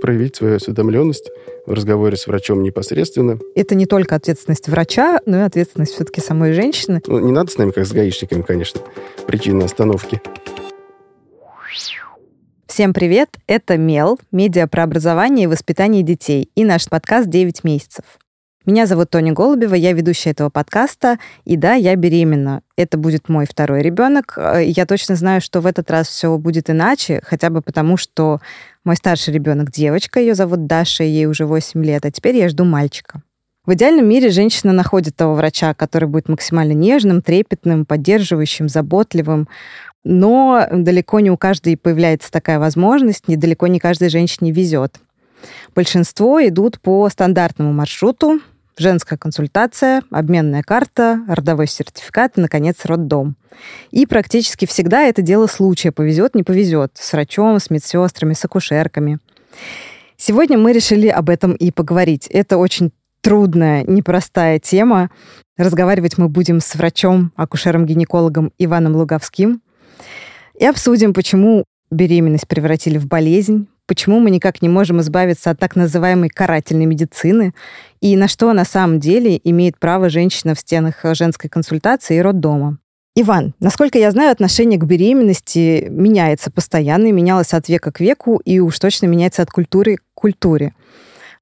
проявить свою осведомленность в разговоре с врачом непосредственно. Это не только ответственность врача, но и ответственность все-таки самой женщины. Ну, не надо с нами, как с гаишниками, конечно, причины остановки. Всем привет! Это МЕЛ, медиа про образование и воспитание детей, и наш подкаст «9 месяцев». Меня зовут Тоня Голубева, я ведущая этого подкаста, и да, я беременна. Это будет мой второй ребенок. Э, я точно знаю, что в этот раз все будет иначе, хотя бы потому, что мой старший ребенок девочка, ее зовут Даша, ей уже 8 лет, а теперь я жду мальчика. В идеальном мире женщина находит того врача, который будет максимально нежным, трепетным, поддерживающим, заботливым. Но далеко не у каждой появляется такая возможность, недалеко не каждой женщине везет. Большинство идут по стандартному маршруту, женская консультация, обменная карта, родовой сертификат и, наконец, роддом. И практически всегда это дело случая. Повезет, не повезет. С врачом, с медсестрами, с акушерками. Сегодня мы решили об этом и поговорить. Это очень трудная, непростая тема. Разговаривать мы будем с врачом, акушером-гинекологом Иваном Луговским. И обсудим, почему беременность превратили в болезнь, почему мы никак не можем избавиться от так называемой карательной медицины и на что на самом деле имеет право женщина в стенах женской консультации и роддома. Иван, насколько я знаю, отношение к беременности меняется постоянно, менялось от века к веку и уж точно меняется от культуры к культуре.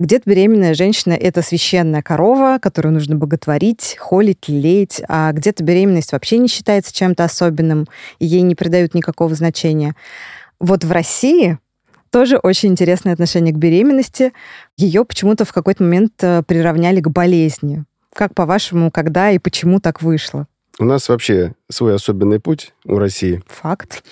Где-то беременная женщина — это священная корова, которую нужно боготворить, холить, лелеять, а где-то беременность вообще не считается чем-то особенным, и ей не придают никакого значения. Вот в России тоже очень интересное отношение к беременности. Ее почему-то в какой-то момент э, приравняли к болезни. Как, по-вашему, когда и почему так вышло? У нас вообще свой особенный путь у России. Факт.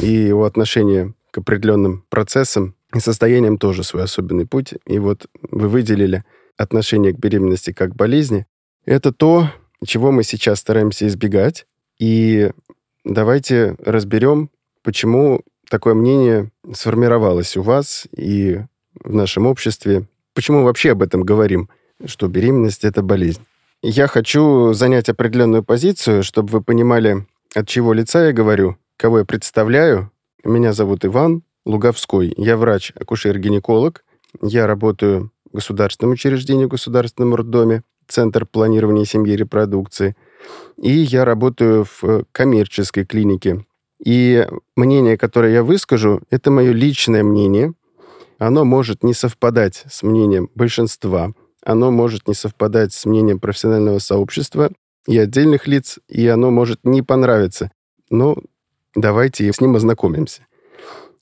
И его отношение к определенным процессам и состояниям тоже свой особенный путь. И вот вы выделили отношение к беременности как к болезни. Это то, чего мы сейчас стараемся избегать. И давайте разберем, почему такое мнение сформировалось у вас и в нашем обществе? Почему вообще об этом говорим, что беременность – это болезнь? Я хочу занять определенную позицию, чтобы вы понимали, от чего лица я говорю, кого я представляю. Меня зовут Иван Луговской. Я врач-акушер-гинеколог. Я работаю в государственном учреждении, в государственном роддоме, Центр планирования семьи и репродукции. И я работаю в коммерческой клинике и мнение, которое я выскажу, это мое личное мнение. Оно может не совпадать с мнением большинства, оно может не совпадать с мнением профессионального сообщества и отдельных лиц, и оно может не понравиться. Но давайте с ним ознакомимся.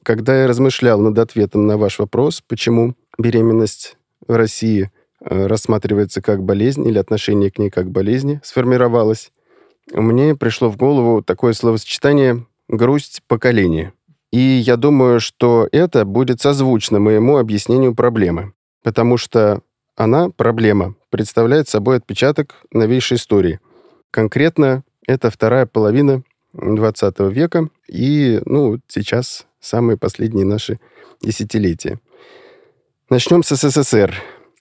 Когда я размышлял над ответом на ваш вопрос, почему беременность в России э, рассматривается как болезнь или отношение к ней как болезни сформировалось, мне пришло в голову такое словосочетание грусть поколения. И я думаю, что это будет созвучно моему объяснению проблемы, потому что она, проблема, представляет собой отпечаток новейшей истории. Конкретно это вторая половина 20 века и, ну, сейчас самые последние наши десятилетия. Начнем с СССР.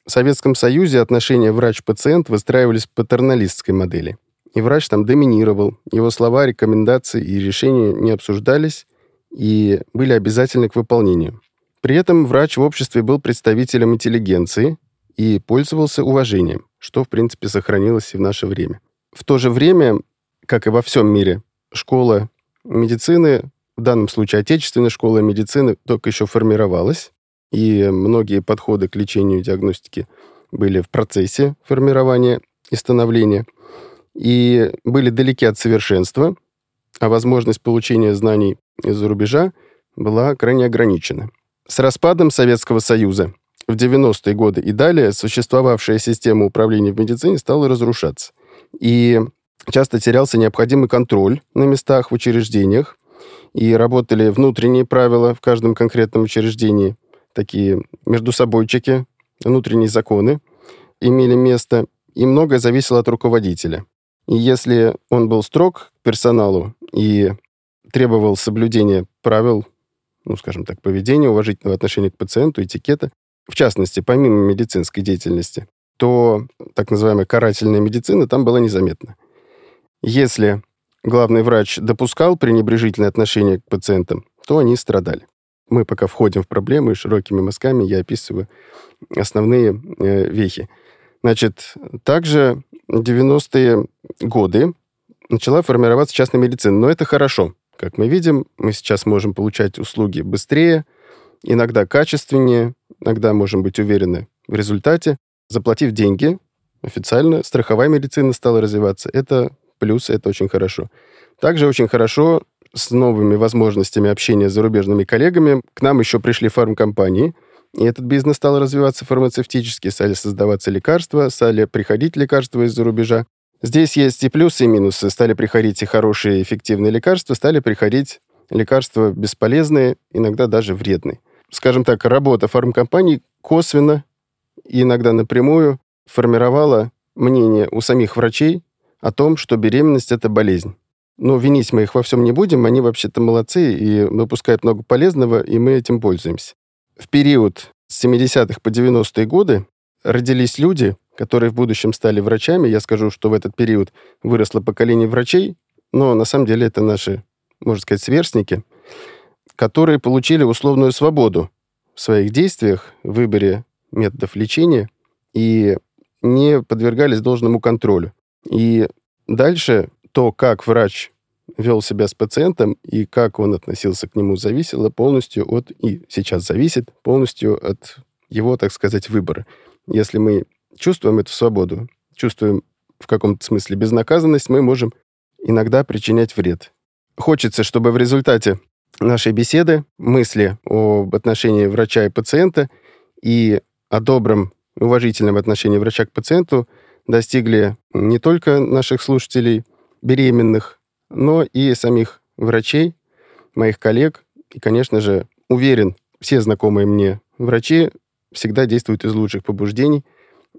В Советском Союзе отношения врач-пациент выстраивались в патерналистской модели – и врач там доминировал. Его слова, рекомендации и решения не обсуждались и были обязательны к выполнению. При этом врач в обществе был представителем интеллигенции и пользовался уважением, что, в принципе, сохранилось и в наше время. В то же время, как и во всем мире, школа медицины, в данном случае отечественная школа медицины, только еще формировалась, и многие подходы к лечению и диагностике были в процессе формирования и становления – и были далеки от совершенства, а возможность получения знаний из-за рубежа была крайне ограничена. С распадом Советского Союза в 90-е годы и далее существовавшая система управления в медицине стала разрушаться. И часто терялся необходимый контроль на местах в учреждениях, и работали внутренние правила в каждом конкретном учреждении, такие между собойчики, внутренние законы имели место, и многое зависело от руководителя. И если он был строг к персоналу и требовал соблюдения правил, ну, скажем так, поведения, уважительного отношения к пациенту, этикета, в частности, помимо медицинской деятельности, то так называемая карательная медицина там была незаметна. Если главный врач допускал пренебрежительное отношение к пациентам, то они страдали. мы пока входим в проблему, и широкими мазками я описываю основные э, вехи. Значит, также 90-е годы начала формироваться частная медицина. Но это хорошо. Как мы видим, мы сейчас можем получать услуги быстрее, иногда качественнее, иногда можем быть уверены в результате. Заплатив деньги, официально страховая медицина стала развиваться. Это плюс, это очень хорошо. Также очень хорошо с новыми возможностями общения с зарубежными коллегами к нам еще пришли фармкомпании, и этот бизнес стал развиваться фармацевтически, стали создаваться лекарства, стали приходить лекарства из-за рубежа. Здесь есть и плюсы, и минусы. Стали приходить и хорошие, эффективные лекарства, стали приходить лекарства бесполезные, иногда даже вредные. Скажем так, работа фармкомпаний косвенно и иногда напрямую формировала мнение у самих врачей о том, что беременность – это болезнь. Но винить мы их во всем не будем, они вообще-то молодцы и выпускают много полезного, и мы этим пользуемся. В период с 70-х по 90-е годы родились люди, которые в будущем стали врачами. Я скажу, что в этот период выросло поколение врачей, но на самом деле это наши, можно сказать, сверстники, которые получили условную свободу в своих действиях, в выборе методов лечения и не подвергались должному контролю. И дальше то, как врач вел себя с пациентом и как он относился к нему, зависело полностью от, и сейчас зависит полностью от его, так сказать, выбора. Если мы чувствуем эту свободу, чувствуем в каком-то смысле безнаказанность, мы можем иногда причинять вред. Хочется, чтобы в результате нашей беседы мысли об отношении врача и пациента и о добром, уважительном отношении врача к пациенту достигли не только наших слушателей, беременных, но и самих врачей, моих коллег. И, конечно же, уверен, все знакомые мне врачи всегда действуют из лучших побуждений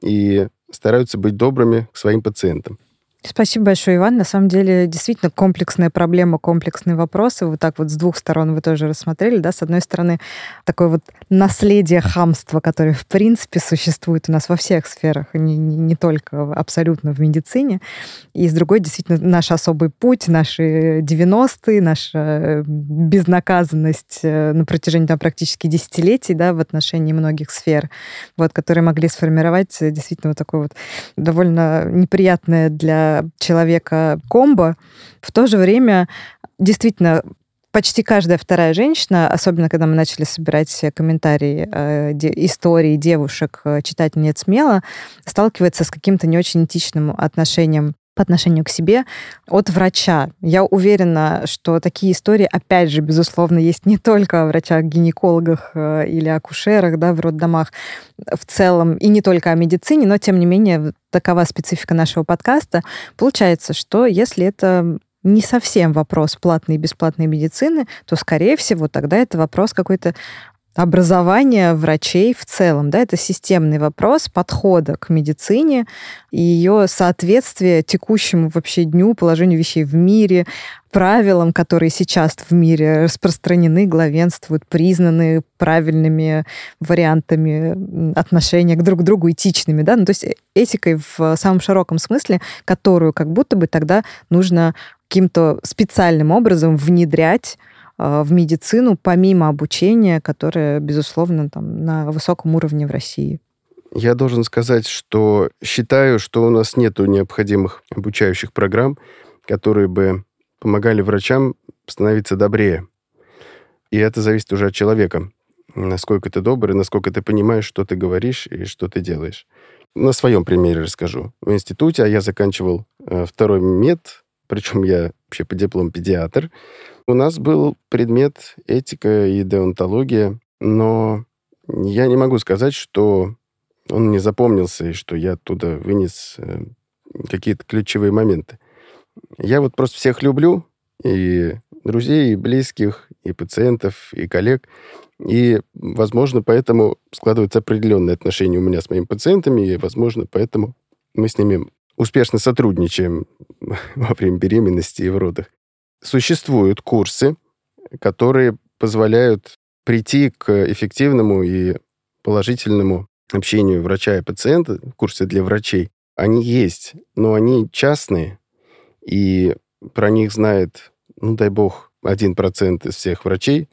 и стараются быть добрыми к своим пациентам. Спасибо большое, Иван. На самом деле, действительно, комплексная проблема, комплексные вопросы. Вот так вот с двух сторон вы тоже рассмотрели, да? С одной стороны, такое вот наследие хамства, которое, в принципе, существует у нас во всех сферах, не, не, не только абсолютно в медицине. И с другой, действительно, наш особый путь, наши 90-е, наша безнаказанность э, на протяжении там, практически десятилетий, да, в отношении многих сфер, вот, которые могли сформировать э, действительно вот такое вот довольно неприятное для человека комбо. В то же время действительно почти каждая вторая женщина, особенно когда мы начали собирать комментарии э, истории девушек, э, читательниц смело, сталкивается с каким-то не очень этичным отношением по отношению к себе от врача. Я уверена, что такие истории, опять же, безусловно, есть не только о врачах-гинекологах э, или акушерах да, в роддомах в целом, и не только о медицине, но, тем не менее, такова специфика нашего подкаста. Получается, что если это не совсем вопрос платной и бесплатной медицины, то, скорее всего, тогда это вопрос какой-то образования врачей в целом. Да, это системный вопрос подхода к медицине и ее соответствия текущему вообще дню, положению вещей в мире, правилам, которые сейчас в мире распространены, главенствуют, признаны правильными вариантами отношения к друг другу, этичными. Да? Ну, то есть этикой в самом широком смысле, которую как будто бы тогда нужно каким-то специальным образом внедрять в медицину, помимо обучения, которое, безусловно, там, на высоком уровне в России? Я должен сказать, что считаю, что у нас нет необходимых обучающих программ, которые бы помогали врачам становиться добрее. И это зависит уже от человека, насколько ты добрый, насколько ты понимаешь, что ты говоришь и что ты делаешь. На своем примере расскажу. В институте, а я заканчивал э, второй мед, причем я вообще по диплому педиатр, у нас был предмет этика и деонтология, но я не могу сказать, что он не запомнился и что я оттуда вынес э, какие-то ключевые моменты. Я вот просто всех люблю, и друзей, и близких, и пациентов, и коллег. И, возможно, поэтому складываются определенные отношения у меня с моими пациентами, и, возможно, поэтому мы с ними успешно сотрудничаем во время беременности и в родах. Существуют курсы, которые позволяют прийти к эффективному и положительному общению врача и пациента, курсы для врачей. Они есть, но они частные, и про них знает, ну дай бог, один процент из всех врачей,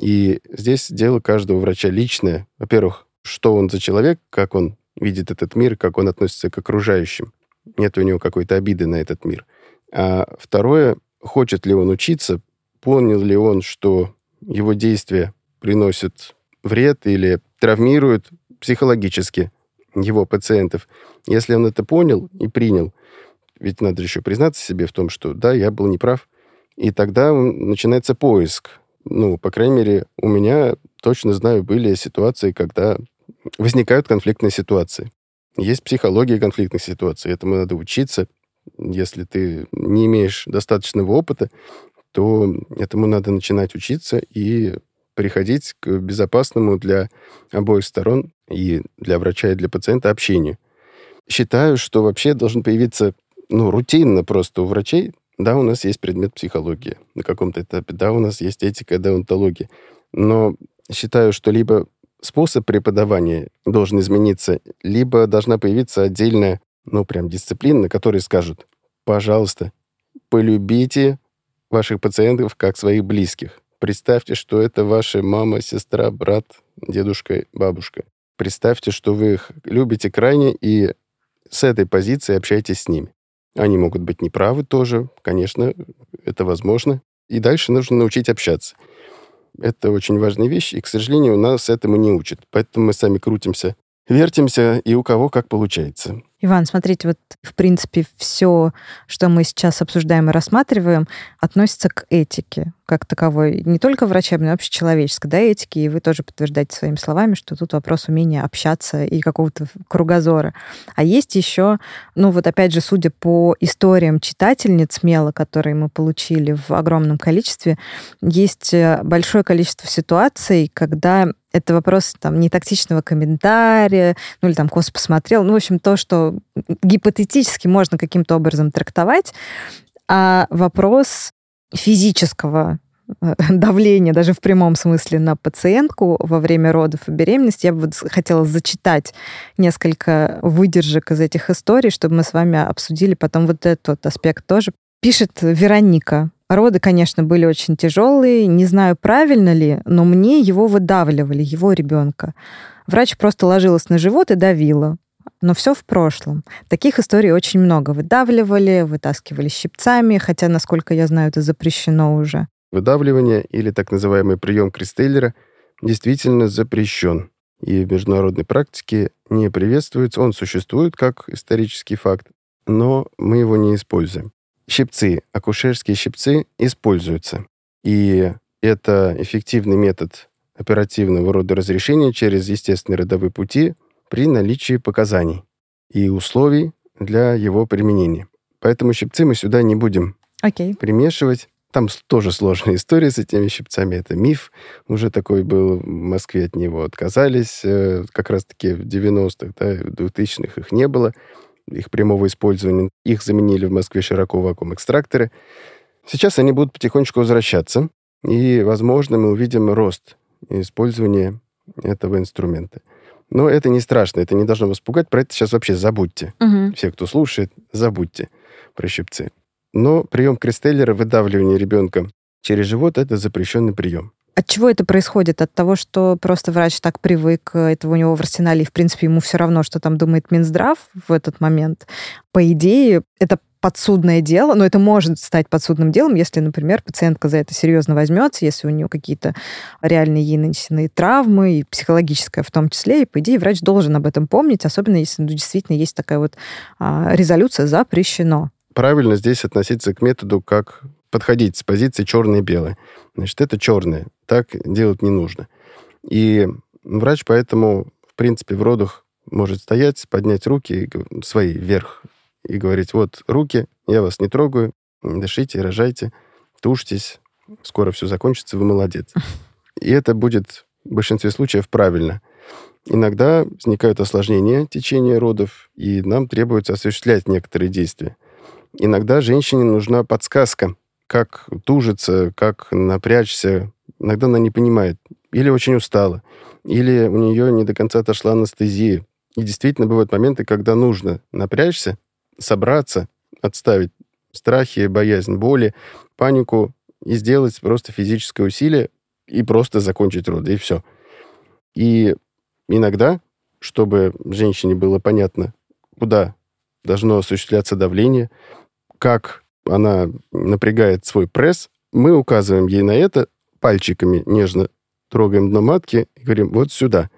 И здесь дело каждого врача личное. Во-первых, что он за человек, как он видит этот мир, как он относится к окружающим. Нет у него какой-то обиды на этот мир. А второе, хочет ли он учиться, понял ли он, что его действия приносят вред или травмируют психологически его пациентов. Если он это понял и принял, ведь надо еще признаться себе в том, что да, я был неправ, и тогда начинается поиск. Ну, по крайней мере, у меня, точно знаю, были ситуации, когда возникают конфликтные ситуации. Есть психология конфликтных ситуаций, этому надо учиться. Если ты не имеешь достаточного опыта, то этому надо начинать учиться и приходить к безопасному для обоих сторон и для врача, и для пациента общению. Считаю, что вообще должен появиться ну, рутинно просто у врачей, да, у нас есть предмет психологии на каком-то этапе, да, у нас есть этика, деонтология, но считаю, что либо способ преподавания должен измениться, либо должна появиться отдельная, ну, прям дисциплина, на которой скажут, пожалуйста, полюбите ваших пациентов как своих близких. Представьте, что это ваша мама, сестра, брат, дедушка, бабушка. Представьте, что вы их любите крайне, и с этой позиции общайтесь с ними. Они могут быть неправы тоже, конечно, это возможно. И дальше нужно научить общаться. Это очень важная вещь, и, к сожалению, нас этому не учат. Поэтому мы сами крутимся, вертимся, и у кого как получается. Иван, смотрите, вот в принципе все, что мы сейчас обсуждаем и рассматриваем, относится к этике как таковой, не только врачебной, но вообще человеческой, да, этики, и вы тоже подтверждаете своими словами, что тут вопрос умения общаться и какого-то кругозора. А есть еще, ну вот опять же, судя по историям читательниц Мела, которые мы получили в огромном количестве, есть э, большое количество ситуаций, когда это вопрос там нетактичного комментария, ну или там кос посмотрел, ну, в общем, то, что гипотетически можно каким-то образом трактовать, а вопрос физического э, давления, даже в прямом смысле, на пациентку во время родов и беременности. Я бы вот хотела зачитать несколько выдержек из этих историй, чтобы мы с вами обсудили потом вот этот аспект тоже. Пишет Вероника. Роды, конечно, были очень тяжелые. Не знаю, правильно ли, но мне его выдавливали, его ребенка. Врач просто ложилась на живот и давила но все в прошлом. Таких историй очень много. Выдавливали, вытаскивали щипцами, хотя, насколько я знаю, это запрещено уже. Выдавливание или так называемый прием Кристейлера действительно запрещен и в международной практике не приветствуется. Он существует как исторический факт, но мы его не используем. Щипцы, акушерские щипцы используются. И это эффективный метод оперативного рода разрешения через естественные родовые пути – при наличии показаний и условий для его применения. Поэтому щипцы мы сюда не будем okay. примешивать. Там тоже сложная история с этими щипцами. Это миф. Уже такой был в Москве, от него отказались. Э, как раз-таки в 90-х, да, в 2000-х их не было. Их прямого использования. Их заменили в Москве широко вакуум-экстракторы. Сейчас они будут потихонечку возвращаться. И, возможно, мы увидим рост использования этого инструмента. Но это не страшно, это не должно вас пугать. Про это сейчас вообще забудьте. Угу. Все, кто слушает, забудьте про щипцы. Но прием Кристеллера, выдавливание ребенка через живот, это запрещенный прием. От чего это происходит? От того, что просто врач так привык, это у него в арсенале, и, в принципе, ему все равно, что там думает Минздрав в этот момент. По идее, это подсудное дело, но это может стать подсудным делом, если, например, пациентка за это серьезно возьмется, если у нее какие-то реальные ей нанесенные травмы, и психологическая в том числе, и, по идее, врач должен об этом помнить, особенно если ну, действительно есть такая вот а, резолюция «запрещено». Правильно здесь относиться к методу как подходить с позиции черное и. Значит, это черное. Так делать не нужно. И врач поэтому, в принципе, в родах может стоять, поднять руки свои вверх и говорить, вот руки, я вас не трогаю, дышите, рожайте, тушьтесь, скоро все закончится, вы молодец. И это будет в большинстве случаев правильно. Иногда возникают осложнения течения родов, и нам требуется осуществлять некоторые действия. Иногда женщине нужна подсказка, как тужиться, как напрячься. Иногда она не понимает. Или очень устала. Или у нее не до конца отошла анестезия. И действительно бывают моменты, когда нужно напрячься, собраться, отставить страхи, боязнь боли, панику и сделать просто физическое усилие и просто закончить роды, и все. И иногда, чтобы женщине было понятно, куда должно осуществляться давление, как она напрягает свой пресс, мы указываем ей на это пальчиками, нежно трогаем дно матки и говорим вот сюда.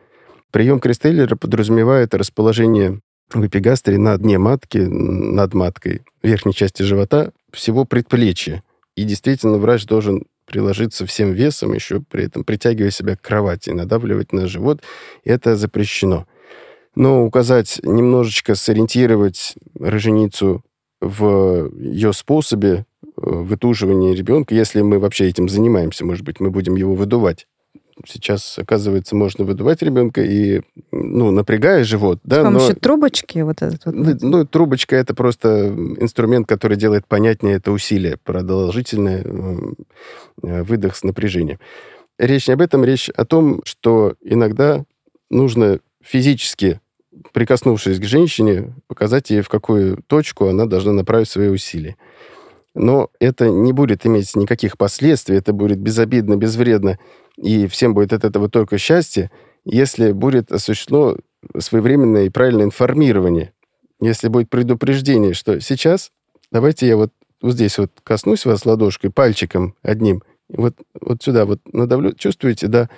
Прием Кристеллера подразумевает расположение в эпигастере на дне матки, над маткой, верхней части живота, всего предплечья. И действительно врач должен приложиться всем весом, еще при этом притягивая себя к кровати, надавливать на живот. Это запрещено. Но указать, немножечко сориентировать роженицу в ее способе э, вытуживания ребенка, если мы вообще этим занимаемся, может быть, мы будем его выдувать. Сейчас, оказывается, можно выдувать ребенка и, ну, напрягая живот, да, С помощью но... трубочки вот этот вот? Ну, ну, трубочка — это просто инструмент, который делает понятнее это усилие, продолжительный э, выдох с напряжением. Речь не об этом, речь о том, что иногда нужно физически прикоснувшись к женщине, показать ей, в какую точку она должна направить свои усилия. Но это не будет иметь никаких последствий, это будет безобидно, безвредно, и всем будет от этого только счастье, если будет осуществлено своевременное и правильное информирование, если будет предупреждение, что сейчас давайте я вот, вот здесь вот коснусь вас ладошкой, пальчиком одним, вот, вот сюда вот надавлю, чувствуете, да,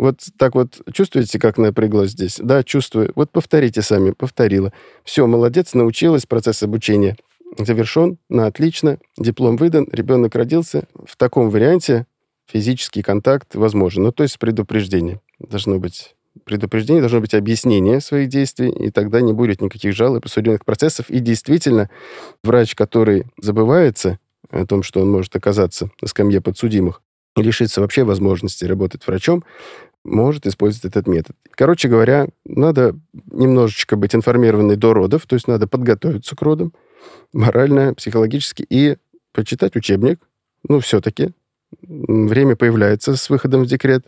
вот так вот чувствуете, как напряглась здесь? Да, чувствую. Вот повторите сами. Повторила. Все, молодец, научилась, процесс обучения завершен, на отлично, диплом выдан, ребенок родился. В таком варианте физический контакт возможен. Ну, то есть предупреждение. Должно быть предупреждение, должно быть объяснение своих действий, и тогда не будет никаких жалоб и судебных процессов. И действительно, врач, который забывается о том, что он может оказаться на скамье подсудимых, лишится вообще возможности работать врачом, может использовать этот метод. Короче говоря, надо немножечко быть информированной до родов, то есть надо подготовиться к родам морально, психологически и почитать учебник. Ну, все-таки время появляется с выходом в декрет.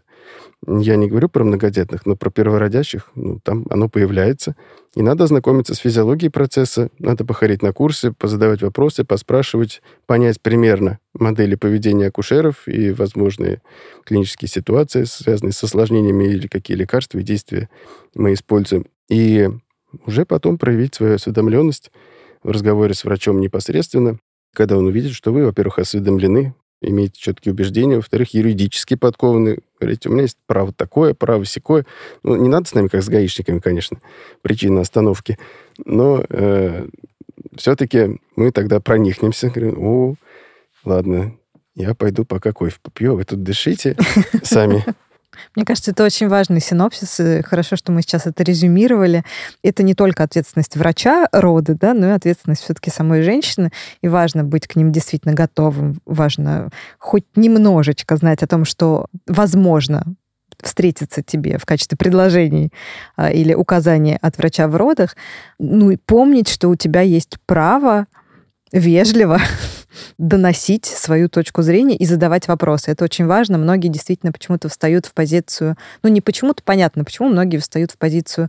Я не говорю про многодетных, но про первородящих, ну, там оно появляется. И надо ознакомиться с физиологией процесса, надо походить на курсы, позадавать вопросы, поспрашивать, понять примерно модели поведения акушеров и возможные клинические ситуации, связанные с осложнениями или какие лекарства и действия мы используем. И уже потом проявить свою осведомленность в разговоре с врачом непосредственно, когда он увидит, что вы, во-первых, осведомлены имеете четкие убеждения, во-вторых, юридически подкованы. Говорите, у меня есть право такое, право секое. Ну, не надо с нами, как с гаишниками, конечно, причина остановки. Но э, все-таки мы тогда проникнемся. Говорим, о, ладно, я пойду пока кофе попью, а вы тут дышите сами. Мне кажется, это очень важный синопсис. И хорошо, что мы сейчас это резюмировали. Это не только ответственность врача роды, да, но и ответственность все-таки самой женщины. И важно быть к ним действительно готовым. Важно хоть немножечко знать о том, что возможно встретиться тебе в качестве предложений а, или указаний от врача в родах, ну и помнить, что у тебя есть право вежливо доносить свою точку зрения и задавать вопросы. Это очень важно. Многие действительно почему-то встают в позицию, ну не почему-то, понятно, почему многие встают в позицию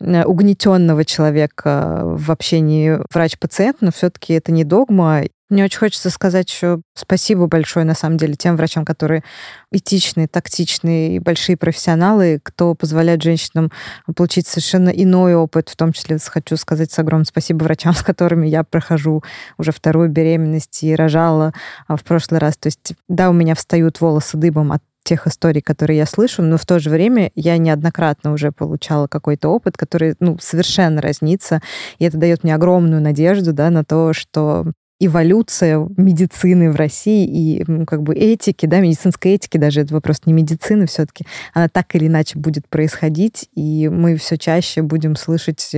э, угнетенного человека в общении врач-пациент, но все-таки это не догма, мне очень хочется сказать еще спасибо большое, на самом деле, тем врачам, которые этичные, тактичные и большие профессионалы, кто позволяет женщинам получить совершенно иной опыт. В том числе хочу сказать с огромным спасибо врачам, с которыми я прохожу уже вторую беременность и рожала а, в прошлый раз. То есть, да, у меня встают волосы дыбом от тех историй, которые я слышу, но в то же время я неоднократно уже получала какой-то опыт, который ну, совершенно разнится, и это дает мне огромную надежду да, на то, что эволюция медицины в России и как бы этики, да, медицинской этики, даже это вопрос не медицины все-таки, она так или иначе будет происходить, и мы все чаще будем слышать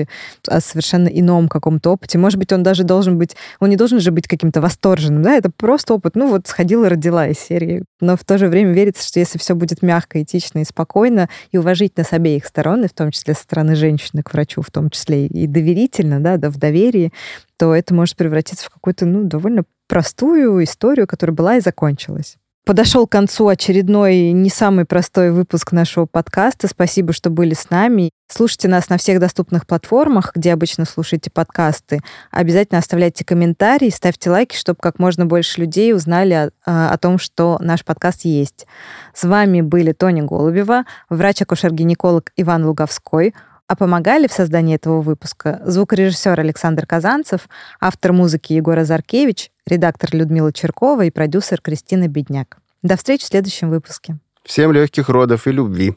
о совершенно ином каком-то опыте. Может быть, он даже должен быть, он не должен же быть каким-то восторженным, да, это просто опыт, ну вот сходила и родила из серии. Но в то же время верится, что если все будет мягко, этично и спокойно, и уважительно с обеих сторон, и в том числе со стороны женщины к врачу, в том числе и доверительно, да, да в доверии, то это может превратиться в какую-то, ну, довольно простую историю, которая была и закончилась. Подошел к концу очередной не самый простой выпуск нашего подкаста. Спасибо, что были с нами. Слушайте нас на всех доступных платформах, где обычно слушаете подкасты. Обязательно оставляйте комментарии, ставьте лайки, чтобы как можно больше людей узнали о, а, о том, что наш подкаст есть. С вами были Тоня Голубева, врач-акушер-гинеколог Иван Луговской, а помогали в создании этого выпуска звукорежиссер Александр Казанцев, автор музыки Егор Азаркевич, редактор Людмила Черкова и продюсер Кристина Бедняк. До встречи в следующем выпуске. Всем легких родов и любви.